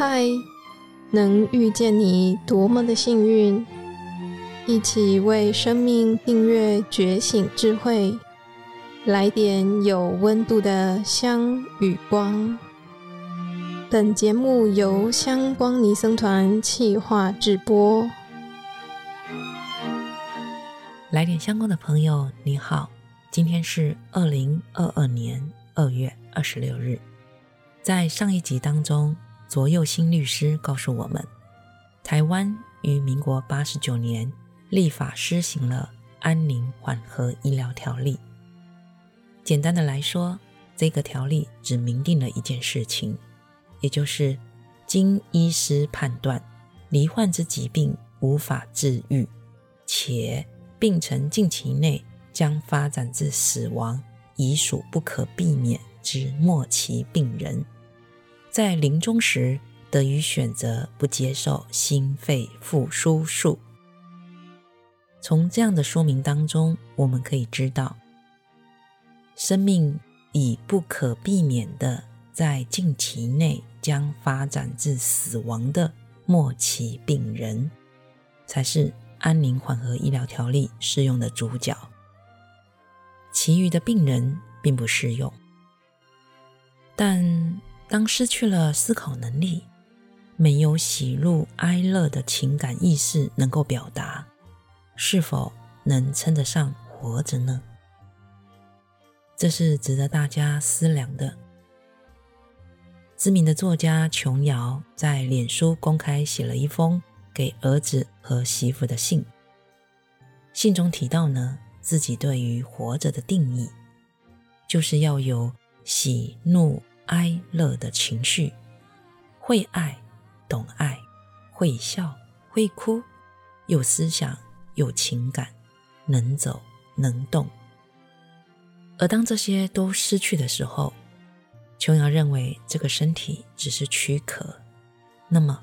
嗨，能遇见你多么的幸运！一起为生命订阅觉醒智慧，来点有温度的香与光。本节目由香光尼僧团企划制播。来点香光的朋友，你好，今天是二零二二年二月二十六日。在上一集当中，左右新律师告诉我们，台湾于民国八十九年立法施行了安宁缓和医疗条例。简单的来说，这个条例只明定了一件事情，也就是经医师判断罹患之疾病无法治愈，且病程近期内将发展至死亡，已属不可避免之末期病人。在临终时，得以选择不接受心肺复苏术。从这样的说明当中，我们可以知道，生命已不可避免的在近期内将发展至死亡的末期病人，才是安宁缓和医疗条例适用的主角。其余的病人并不适用，但。当失去了思考能力，没有喜怒哀乐的情感意识能够表达，是否能称得上活着呢？这是值得大家思量的。知名的作家琼瑶在脸书公开写了一封给儿子和媳妇的信，信中提到呢，自己对于活着的定义，就是要有喜怒。哀乐的情绪，会爱，懂爱，会笑，会哭，有思想，有情感，能走，能动。而当这些都失去的时候，琼瑶认为这个身体只是躯壳，那么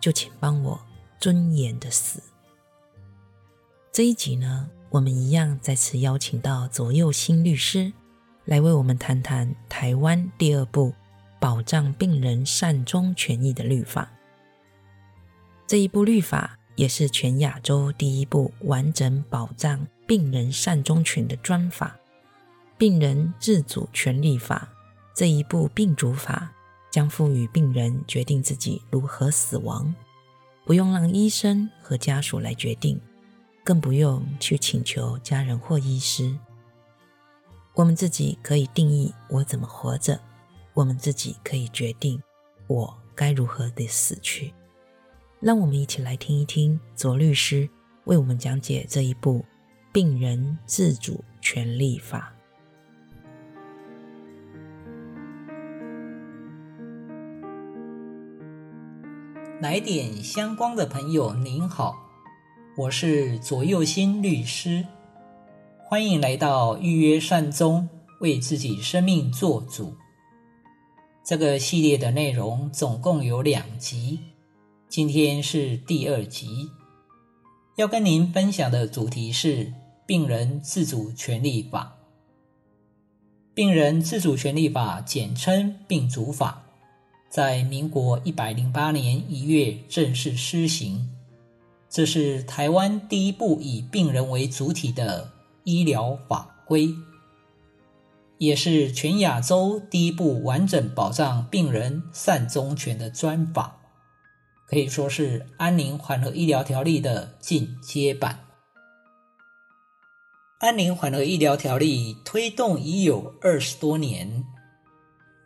就请帮我尊严的死。这一集呢，我们一样再次邀请到左右新律师。来为我们谈谈台湾第二部保障病人善终权益的律法。这一部律法也是全亚洲第一部完整保障病人善终权的专法——病人自主权利法。这一部病主法将赋予病人决定自己如何死亡，不用让医生和家属来决定，更不用去请求家人或医师。我们自己可以定义我怎么活着，我们自己可以决定我该如何的死去。让我们一起来听一听左律师为我们讲解这一部《病人自主权利法》。来点相关的朋友，您好，我是左右新律师。欢迎来到预约善终，为自己生命做主。这个系列的内容总共有两集，今天是第二集。要跟您分享的主题是病人自主权利法。病人自主权利法简称病主法，在民国一百零八年一月正式施行。这是台湾第一部以病人为主体的。医疗法规，也是全亚洲第一部完整保障病人善终权的专法，可以说是安宁缓和医疗条例的进阶版。安宁缓和医疗条例推动已有二十多年，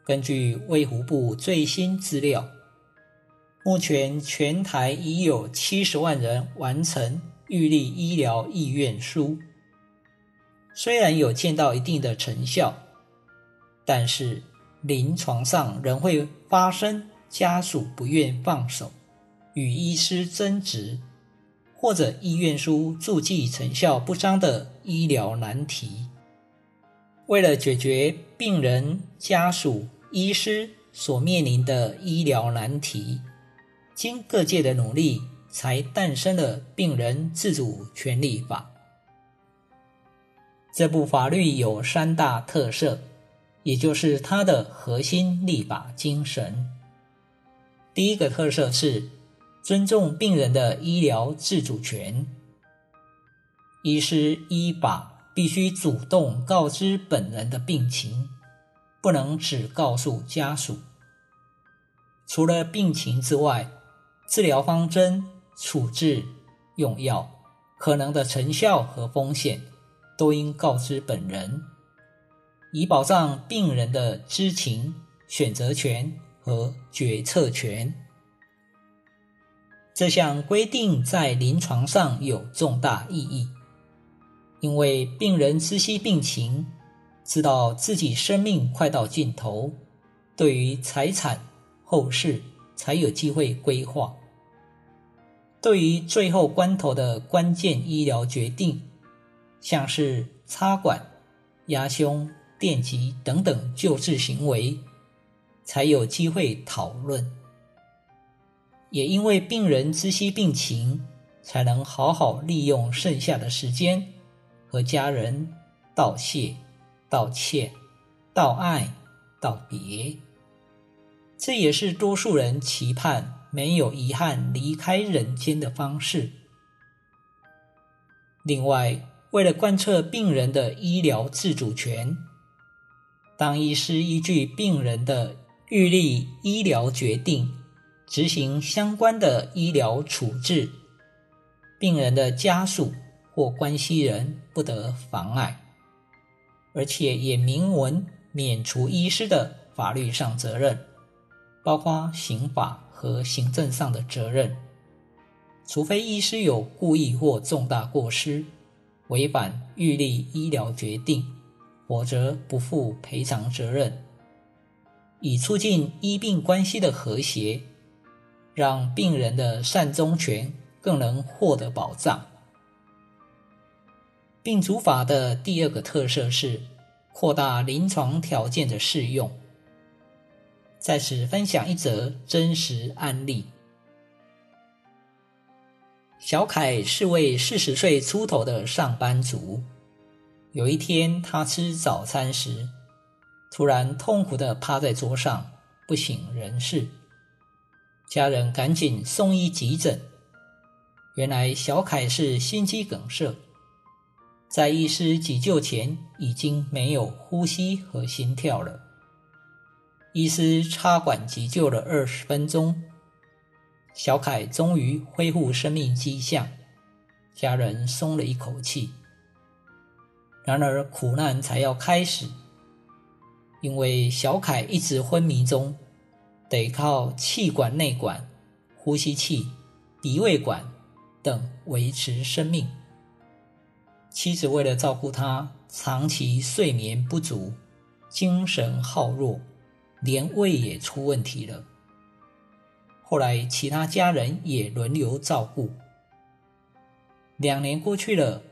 根据卫福部最新资料，目前全台已有七十万人完成预立医疗意愿书。虽然有见到一定的成效，但是临床上仍会发生家属不愿放手、与医师争执，或者医院书注记成效不彰的医疗难题。为了解决病人、家属、医师所面临的医疗难题，经各界的努力，才诞生了病人自主权利法。这部法律有三大特色，也就是它的核心立法精神。第一个特色是尊重病人的医疗自主权。医师医法必须主动告知本人的病情，不能只告诉家属。除了病情之外，治疗方针、处置、用药、可能的成效和风险，都应告知本人，以保障病人的知情、选择权。和决策权，这项规定在临床上有重大意义，因为病人知悉病情，知道自己生命快到尽头，对于财产后事才有机会规划。对于最后关头的关键医疗决定，像是插管、压胸、电击等等救治行为。才有机会讨论，也因为病人知悉病情，才能好好利用剩下的时间和家人道谢、道歉、道爱、道别。这也是多数人期盼没有遗憾离开人间的方式。另外，为了贯彻病人的医疗自主权，当医师依据病人的。预立医疗决定，执行相关的医疗处置，病人的家属或关系人不得妨碍，而且也明文免除医师的法律上责任，包括刑法和行政上的责任，除非医师有故意或重大过失，违反预立医疗决定，否则不负赔偿责任。以促进医病关系的和谐，让病人的善终权更能获得保障。病主法的第二个特色是扩大临床条件的适用。在此分享一则真实案例：小凯是位四十岁出头的上班族。有一天，他吃早餐时。突然痛苦的趴在桌上，不省人事。家人赶紧送医急诊。原来小凯是心肌梗塞，在医师急救前已经没有呼吸和心跳了。医师插管急救了二十分钟，小凯终于恢复生命迹象，家人松了一口气。然而苦难才要开始。因为小凯一直昏迷中，得靠气管内管、呼吸器、鼻胃管等维持生命。妻子为了照顾他，长期睡眠不足，精神耗弱，连胃也出问题了。后来其他家人也轮流照顾。两年过去了，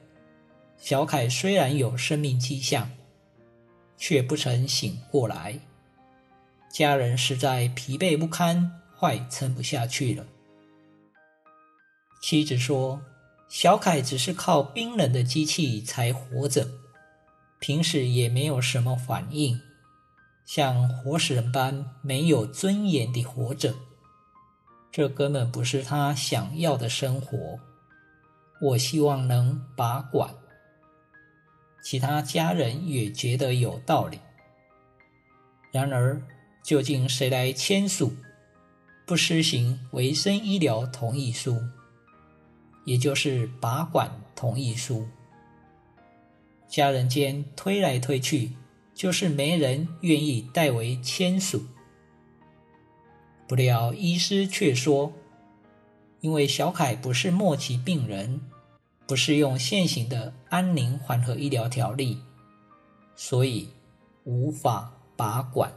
小凯虽然有生命迹象。却不曾醒过来，家人实在疲惫不堪，快撑不下去了。妻子说：“小凯只是靠冰冷的机器才活着，平时也没有什么反应，像活死人般没有尊严地活着，这根本不是他想要的生活。我希望能拔管。”其他家人也觉得有道理。然而，究竟谁来签署不施行维生医疗同意书，也就是拔管同意书？家人间推来推去，就是没人愿意代为签署。不料，医师却说：“因为小凯不是末期病人。”不适用现行的安宁缓和医疗条例，所以无法拔管。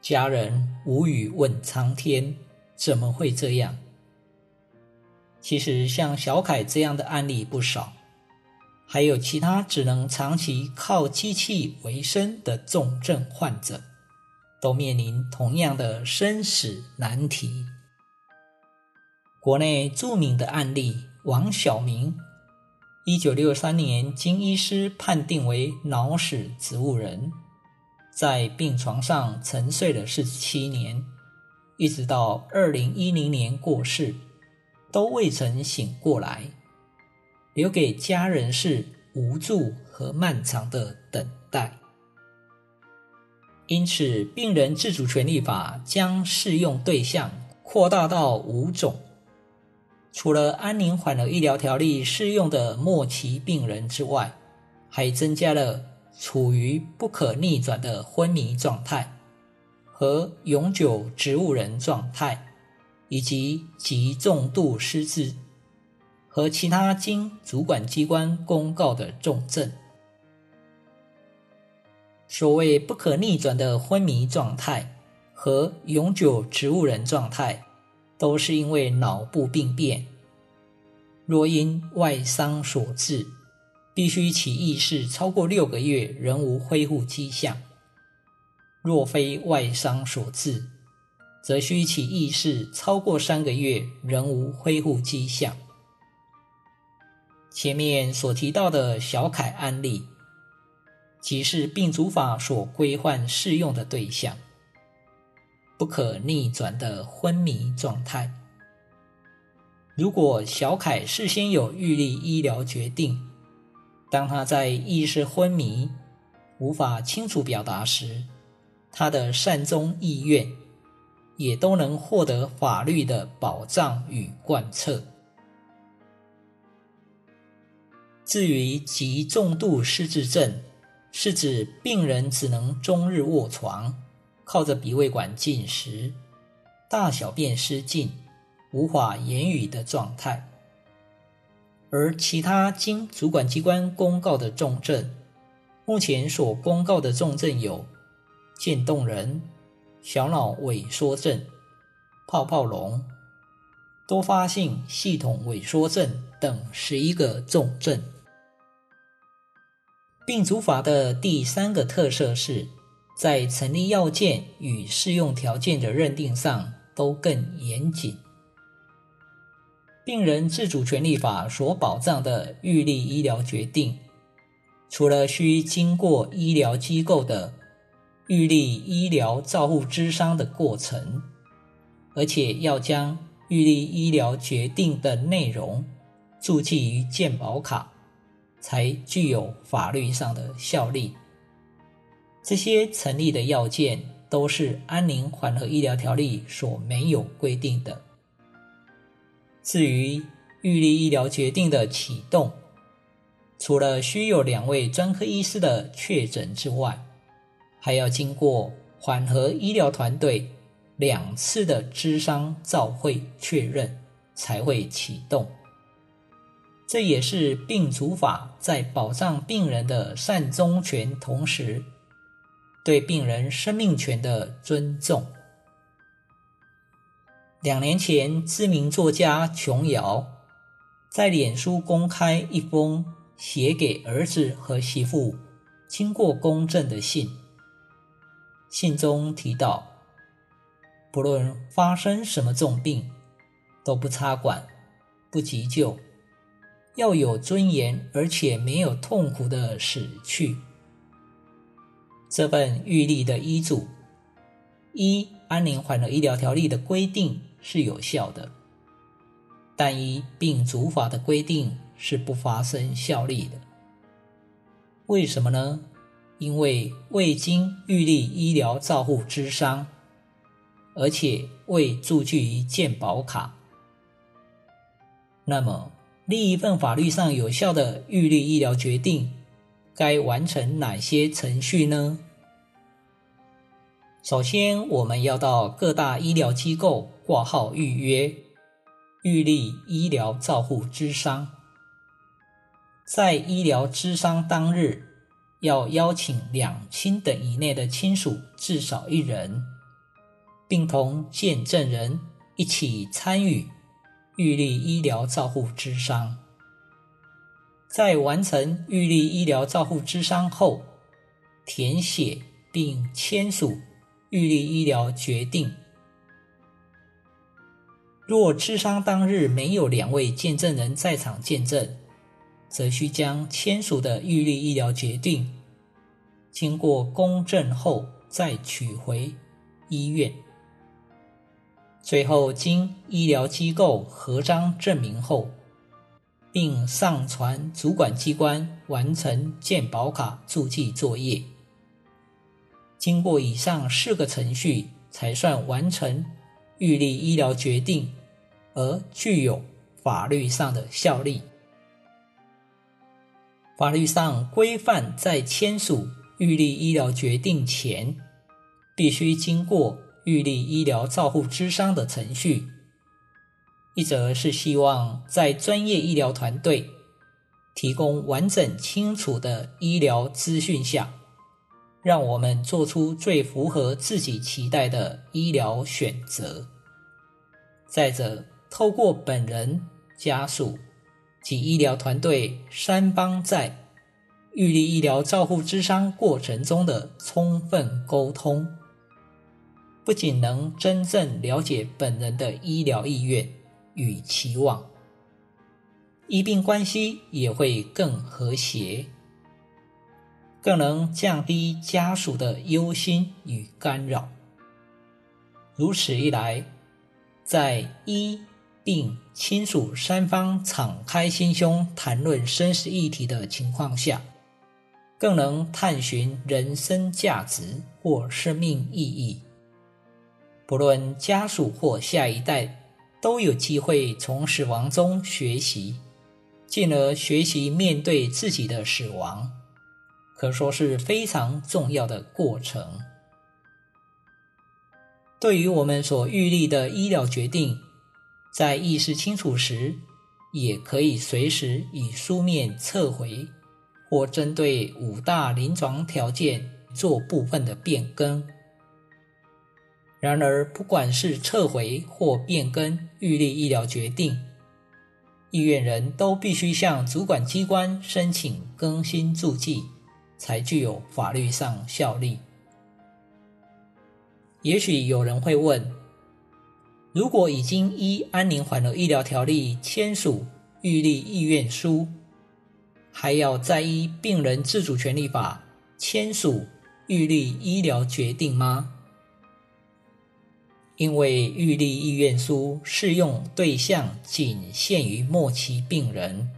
家人无语问苍天：怎么会这样？其实像小凯这样的案例不少，还有其他只能长期靠机器为生的重症患者，都面临同样的生死难题。国内著名的案例。王小明，一九六三年经医师判定为脑死植物人，在病床上沉睡了四十七年，一直到二零一零年过世，都未曾醒过来，留给家人是无助和漫长的等待。因此，病人自主权利法将适用对象扩大到五种，除了安宁缓和医疗条例适用的末期病人之外，还增加了处于不可逆转的昏迷状态和永久植物人状态，以及极重度失智和其他经主管机关公告的重症。所谓不可逆转的昏迷状态和永久植物人状态，都是因为脑部病变。若因外伤所致，必须起意识超过六个月仍无恢复迹象；若非外伤所致，则需起意识超过三个月仍无恢复迹象。前面所提到的小凯案例。即是病主法所规范适用的对象，不可逆转的昏迷状态。如果小凯事先有预立医疗决定，当他在意识昏迷、无法清楚表达时，他的善终意愿也都能获得法律的保障与贯彻。至于极重度失智症，是指病人只能终日卧床，靠着鼻胃管进食，大小便失禁，无法言语的状态。而其他经主管机关公告的重症，目前所公告的重症有渐冻人、小脑萎缩症、泡泡龙、多发性系统萎缩症等十一个重症。病主法的第三个特色是，在成立要件与适用条件的认定上都更严谨。病人自主权利法所保障的预立医疗决定，除了需经过医疗机构的预立医疗照护之商的过程，而且要将预立医疗决定的内容注记于健保卡。才具有法律上的效力。这些成立的要件都是安宁缓和医疗条例所没有规定的。至于预立医疗决定的启动，除了需有两位专科医师的确诊之外，还要经过缓和医疗团队两次的咨商照会确认，才会启动。这也是病主法在保障病人的善终权同时，对病人生命权的尊重。两年前，知名作家琼瑶在脸书公开一封写给儿子和媳妇经过公证的信，信中提到，不论发生什么重病，都不插管，不急救。要有尊严，而且没有痛苦的死去。这份预立的医嘱，依安宁缓和医疗条例的规定是有效的，但依病主法的规定是不发生效力的。为什么呢？因为未经预立医疗照护之伤，而且未注具于健保卡，那么。另一份法律上有效的预立医疗决定，该完成哪些程序呢？首先，我们要到各大医疗机构挂号预约预立医疗照护之商，在医疗之商当日，要邀请两亲等以内的亲属至少一人，并同见证人一起参与。预立医疗照护之商，在完成预立医疗照护之商后，填写并签署预立医疗决定。若智商当日没有两位见证人在场见证，则需将签署的预立医疗决定经过公证后再取回医院。最后经医疗机构核章证明后，并上传主管机关完成健保卡注记作业。经过以上四个程序，才算完成预立医疗决定，而具有法律上的效力。法律上规范，在签署预立医疗决定前，必须经过预立医疗照护之商的程序。一则是希望在专业医疗团队提供完整清楚的医疗资讯下，让我们做出最符合自己期待的医疗选择。再者，透过本人家属。及医疗团队三方在预立医疗照护之商过程中的充分沟通，不仅能真正了解本人的医疗意愿与期望，医病关系也会更和谐，更能降低家属的忧心与干扰。如此一来，在医病亲属三方敞开心胸谈论生死议题的情况下，更能探寻人生价值或生命意义。不论家属或下一代，都有机会从死亡中学习，进而学习面对自己的死亡，可说是非常重要的过程。对于我们所预立的医疗决定。在意识清楚时，也可以随时以书面撤回，或针对五大临床条件做部分的变更。然而，不管是撤回或变更预立医疗决定，意愿人都必须向主管机关申请更新注记，才具有法律上效力。也许有人会问。如果已经依安宁缓和医疗条例签署预立意愿书，还要再依病人自主权利法签署预立医疗决定吗？因为预立意愿书适用对象仅限于末期病人，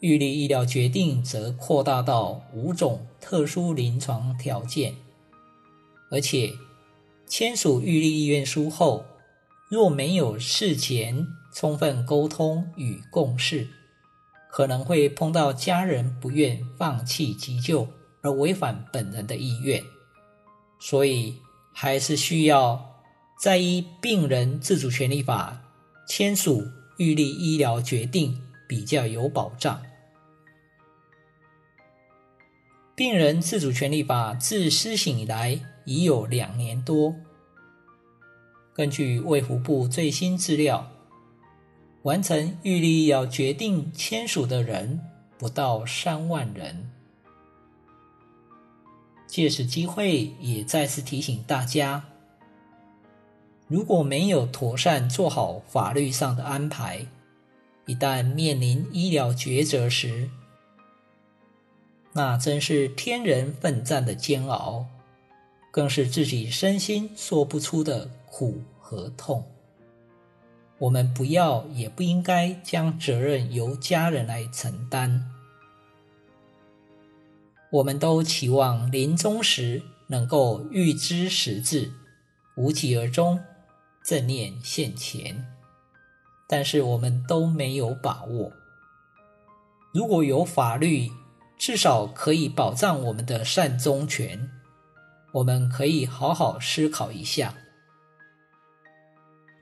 预立医疗决定则扩大到五种特殊临床条件，而且签署预立意愿书后。若没有事前充分沟通与共识，可能会碰到家人不愿放弃急救而违反本人的意愿，所以还是需要在依病人自主权利法签署预立医疗决定比较有保障。病人自主权利法自施行以来已有两年多。根据卫福部最新资料，完成预立要决定签署的人不到三万人。借此机会，也再次提醒大家：如果没有妥善做好法律上的安排，一旦面临医疗抉择时，那真是天人奋战的煎熬，更是自己身心说不出的。苦和痛，我们不要也不应该将责任由家人来承担。我们都期望临终时能够预知时至，无疾而终，正念现前，但是我们都没有把握。如果有法律，至少可以保障我们的善终权，我们可以好好思考一下。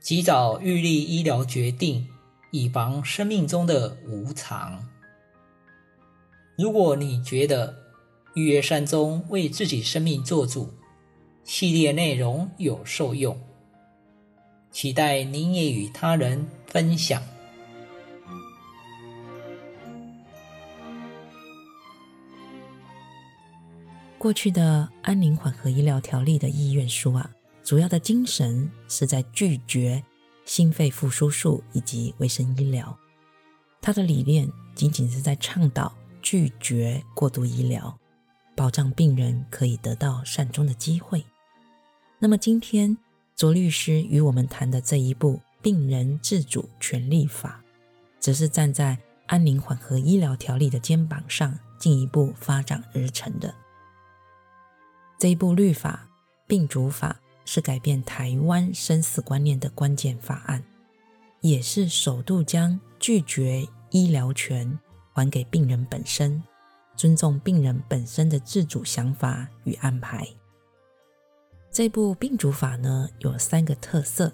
及早预立医疗决定，以防生命中的无常。如果你觉得预约善终为自己生命做主系列内容有受用，期待您也与他人分享。过去的安宁缓和医疗条例的意愿书啊。主要的精神是在拒绝心肺复苏术以及卫生医疗，他的理念仅仅是在倡导拒绝过度医疗，保障病人可以得到善终的机会。那么今天卓律师与我们谈的这一部《病人自主权利法》，则是站在安宁缓和医疗条例的肩膀上进一步发展而成的。这一部律法《病主法》是改变台湾生死观念的关键法案，也是首度将拒绝医疗权还给病人本身，尊重病人本身的自主想法与安排。这部病主法呢有三个特色，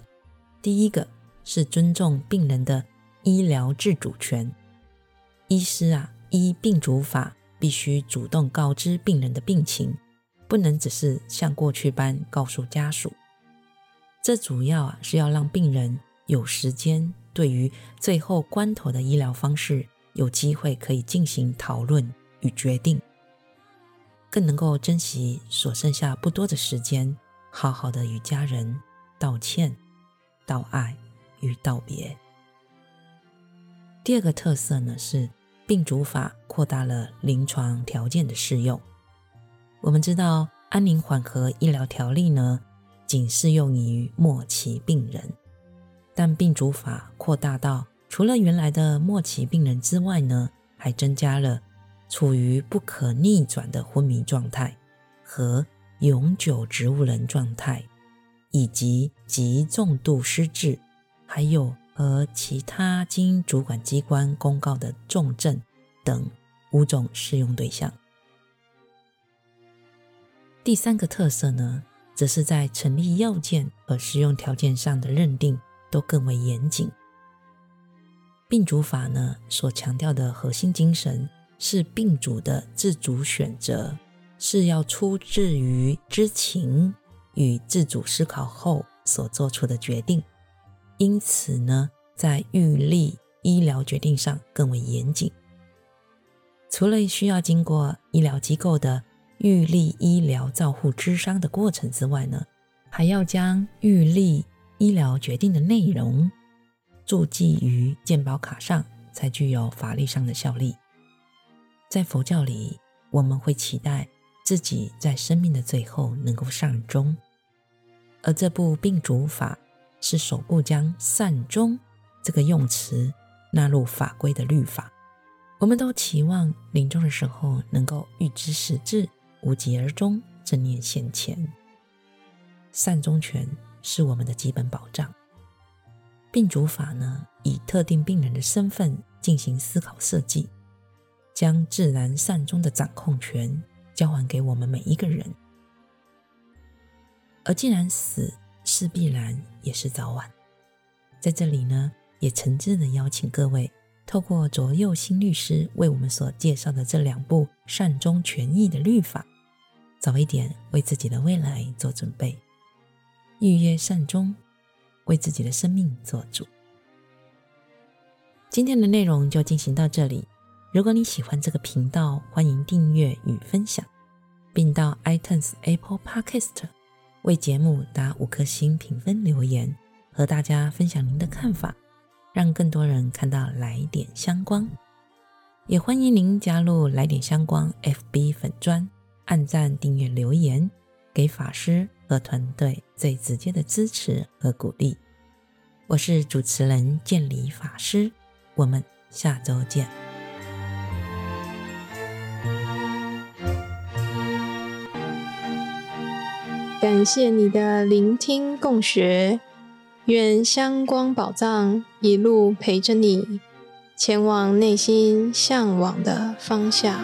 第一个是尊重病人的医疗自主权，医师啊依病主法必须主动告知病人的病情。不能只是像过去般告诉家属，这主要啊是要让病人有时间对于最后关头的医疗方式有机会可以进行讨论与决定，更能够珍惜所剩下不多的时间，好好的与家人道歉、道爱与道别。第二个特色呢是病主法扩大了临床条件的适用。我们知道，安宁缓和医疗条例呢，仅适用于末期病人，但病主法扩大到除了原来的末期病人之外呢，还增加了处于不可逆转的昏迷状态和永久植物人状态，以及极重度失智，还有和其他经主管机关公告的重症等五种适用对象。第三个特色呢，则是在成立要件和适用条件上的认定都更为严谨。病主法呢所强调的核心精神是病主的自主选择，是要出自于知情与自主思考后所做出的决定。因此呢，在预立医疗决定上更为严谨。除了需要经过医疗机构的。预立医疗照护之商的过程之外呢，还要将预立医疗决定的内容注记于健保卡上，才具有法律上的效力。在佛教里，我们会期待自己在生命的最后能够善终，而这部病主法是首部将善终这个用词纳入法规的律法。我们都期望临终的时候能够预知时至。无疾而终，正念现前。善终权是我们的基本保障。病主法呢，以特定病人的身份进行思考设计，将自然善终的掌控权交还给我们每一个人。而既然死是必然，也是早晚。在这里呢，也诚挚的邀请各位，透过左右新律师为我们所介绍的这两部善终权益的律法。早一点为自己的未来做准备，预约善终，为自己的生命做主。今天的内容就进行到这里。如果你喜欢这个频道，欢迎订阅与分享，并到 iTunes Apple Podcast 为节目打五颗星评分留言，和大家分享您的看法，让更多人看到来点相关。也欢迎您加入来点相关 FB 粉砖。按赞、订阅、留言，给法师和团队最直接的支持和鼓励。我是主持人建理法师，我们下周见。感谢你的聆听共学，愿香光宝藏一路陪着你，前往内心向往的方向。